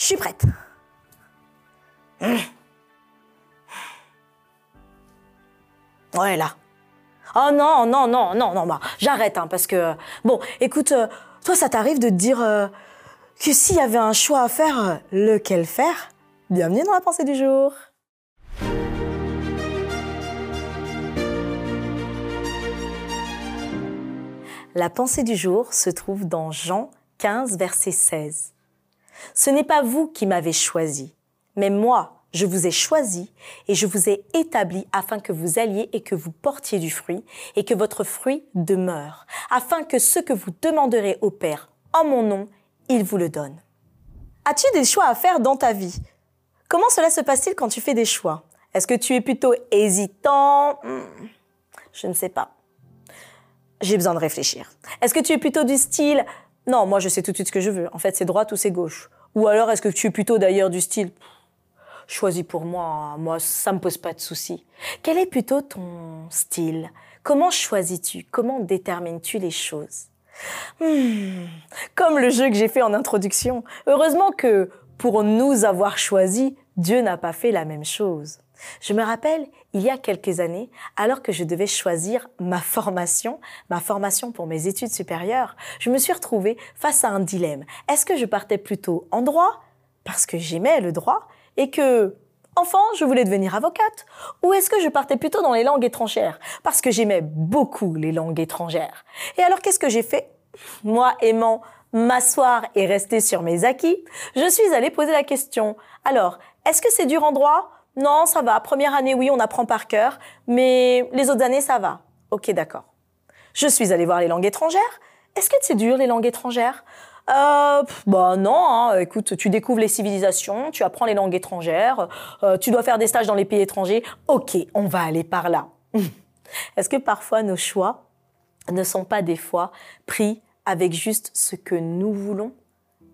Je suis prête. Ouais, là. Oh non, non, non, non, non, bah, j'arrête, hein, parce que... Bon, écoute, euh, toi, ça t'arrive de te dire euh, que s'il y avait un choix à faire, euh, lequel faire? Bienvenue dans la pensée du jour. La pensée du jour se trouve dans Jean 15, verset 16. Ce n'est pas vous qui m'avez choisi, mais moi, je vous ai choisi et je vous ai établi afin que vous alliez et que vous portiez du fruit et que votre fruit demeure, afin que ce que vous demanderez au Père en mon nom, il vous le donne. As-tu des choix à faire dans ta vie? Comment cela se passe-t-il quand tu fais des choix? Est-ce que tu es plutôt hésitant? Hmm, Je ne sais pas. J'ai besoin de réfléchir. Est-ce que tu es plutôt du style Non, moi je sais tout de suite ce que je veux. En fait, c'est droite ou c'est gauche. Ou alors est-ce que tu es plutôt d'ailleurs du style Choisis pour moi, hein. moi ça me pose pas de soucis. Quel est plutôt ton style? Comment choisis-tu? Comment détermines-tu les choses? Hmm, Comme le jeu que j'ai fait en introduction. Heureusement que pour nous avoir choisis, Dieu n'a pas fait la même chose. Je me rappelle, il y a quelques années, alors que je devais choisir ma formation, ma formation pour mes études supérieures, je me suis retrouvée face à un dilemme. Est-ce que je partais plutôt en droit, parce que j'aimais le droit, et que, enfant, je voulais devenir avocate, ou est-ce que je partais plutôt dans les langues étrangères, parce que j'aimais beaucoup les langues étrangères? Et alors, qu'est-ce que j'ai fait? Moi, aimant m'asseoir et rester sur mes acquis, je suis allée poser la question. Alors, est-ce que c'est dur en droit? Non, ça va. Première année, oui, on apprend par cœur, mais les autres années, ça va. Ok, d'accord. Je suis allée voir les langues étrangères. Est-ce que c'est dur les langues étrangères? Euh, bah non, hein. écoute, tu découvres les civilisations, tu apprends les langues étrangères, euh, tu dois faire des stages dans les pays étrangers. Ok, on va aller par là. Est-ce que parfois nos choix ne sont pas des fois pris avec juste ce que nous voulons,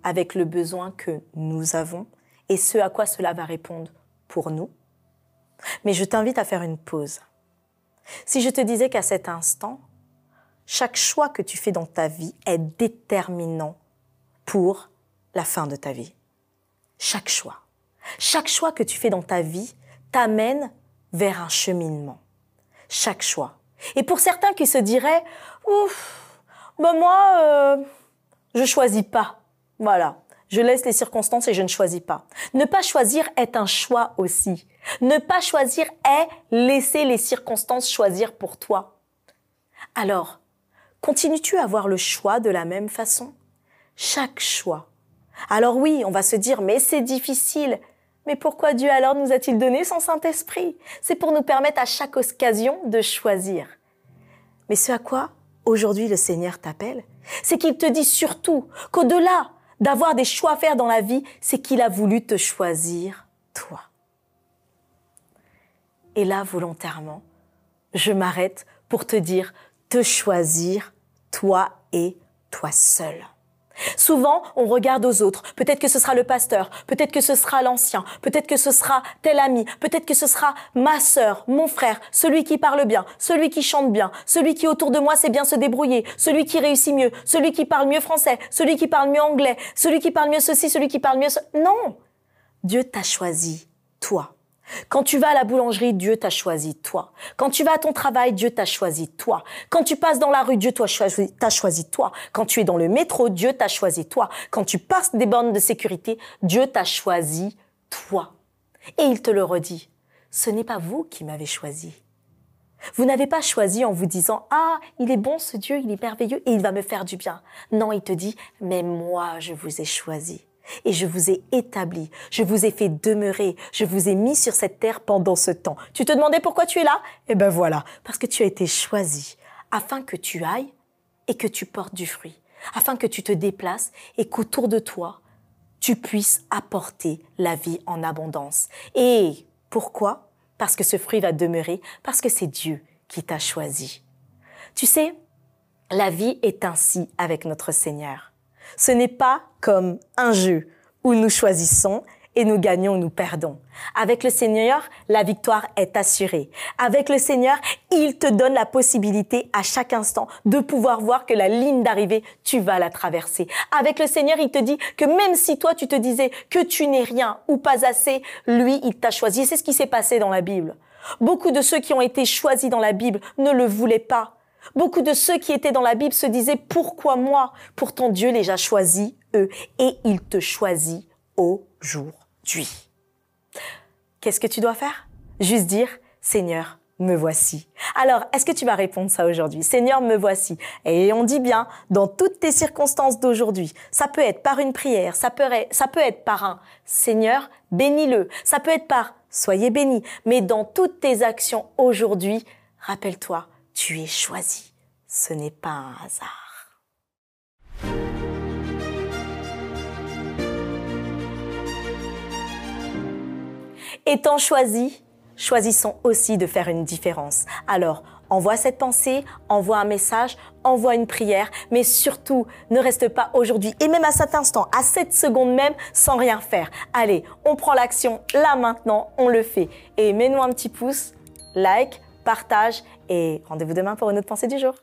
avec le besoin que nous avons et ce à quoi cela va répondre? Pour nous Mais je t'invite à faire une pause. Si je te disais qu'à cet instant, chaque choix que tu fais dans ta vie est déterminant pour la fin de ta vie. Chaque choix. Chaque choix que tu fais dans ta vie t'amène vers un cheminement. Chaque choix. Et pour certains qui se diraient, ouf, ben moi, euh, je choisis pas. Voilà. Je laisse les circonstances et je ne choisis pas. Ne pas choisir est un choix aussi. Ne pas choisir est laisser les circonstances choisir pour toi. Alors, continues-tu à avoir le choix de la même façon? Chaque choix. Alors oui, on va se dire, mais c'est difficile. Mais pourquoi Dieu alors nous a-t-il donné son Saint-Esprit? C'est pour nous permettre à chaque occasion de choisir. Mais ce à quoi aujourd'hui le Seigneur t'appelle, c'est qu'il te dit surtout qu'au-delà d'avoir des choix à faire dans la vie, c'est qu'il a voulu te choisir, toi. Et là, volontairement, je m'arrête pour te dire, te choisir, toi et toi seul. Souvent, on regarde aux autres. Peut-être que ce sera le pasteur, peut-être que ce sera l'ancien, peut-être que ce sera tel ami, peut-être que ce sera ma sœur, mon frère, celui qui parle bien, celui qui chante bien, celui qui autour de moi sait bien se débrouiller, celui qui réussit mieux, celui qui parle mieux français, celui qui parle mieux anglais, celui qui parle mieux ceci, celui qui parle mieux ce... Non! Dieu t'a choisi, toi. Quand tu vas à la boulangerie, Dieu t'a choisi toi. Quand tu vas à ton travail, Dieu t'a choisi toi. Quand tu passes dans la rue, Dieu t'a choisi, toi. Quand tu es dans le métro, Dieu t'a choisi toi. Quand tu passes des bornes de sécurité, Dieu t'a choisi toi. Et il te le redit. Ce n'est pas vous qui m'avez choisi. Vous n'avez pas choisi en vous disant Ah, il est bon ce Dieu, il est merveilleux et il va me faire du bien. Non, il te dit Mais moi, je vous ai choisi et je vous ai établi, je vous ai fait demeurer, je vous ai mis sur cette terre pendant ce temps. Tu te demandais pourquoi tu es là? Eh ben voilà, parce que tu as été choisi afin que tu ailles et que tu portes du fruit, afin que tu te déplaces et qu'autour de toi, tu puisses apporter la vie en abondance. Et pourquoi? Parce que ce fruit va demeurer, parce que c'est Dieu qui t'a choisi. Tu sais, la vie est ainsi avec notre Seigneur. Ce n'est pas comme un jeu où nous choisissons et nous gagnons ou nous perdons. Avec le Seigneur, la victoire est assurée. Avec le Seigneur, il te donne la possibilité à chaque instant de pouvoir voir que la ligne d'arrivée, tu vas la traverser. Avec le Seigneur, il te dit que même si toi tu te disais que tu n'es rien ou pas assez, lui, il t'a choisi. C'est ce qui s'est passé dans la Bible. Beaucoup de ceux qui ont été choisis dans la Bible ne le voulaient pas. Beaucoup de ceux qui étaient dans la Bible se disaient pourquoi moi? Pourtant Dieu les a choisis, eux, et il te choisit aujourd'hui. Qu'est-ce que tu dois faire? Juste dire Seigneur, me voici. Alors, est-ce que tu vas répondre ça aujourd'hui? Seigneur, me voici. Et on dit bien, dans toutes tes circonstances d'aujourd'hui, ça peut être par une prière, ça peut, ça peut être par un Seigneur, bénis-le, ça peut être par soyez bénis, mais dans toutes tes actions aujourd'hui, rappelle-toi, tu es choisi. Ce n'est pas un hasard. Étant choisi, choisissons aussi de faire une différence. Alors, envoie cette pensée, envoie un message, envoie une prière, mais surtout, ne reste pas aujourd'hui et même à cet instant, à cette seconde même, sans rien faire. Allez, on prend l'action là maintenant, on le fait. Et mets-nous un petit pouce, like, partage et rendez-vous demain pour une autre pensée du jour.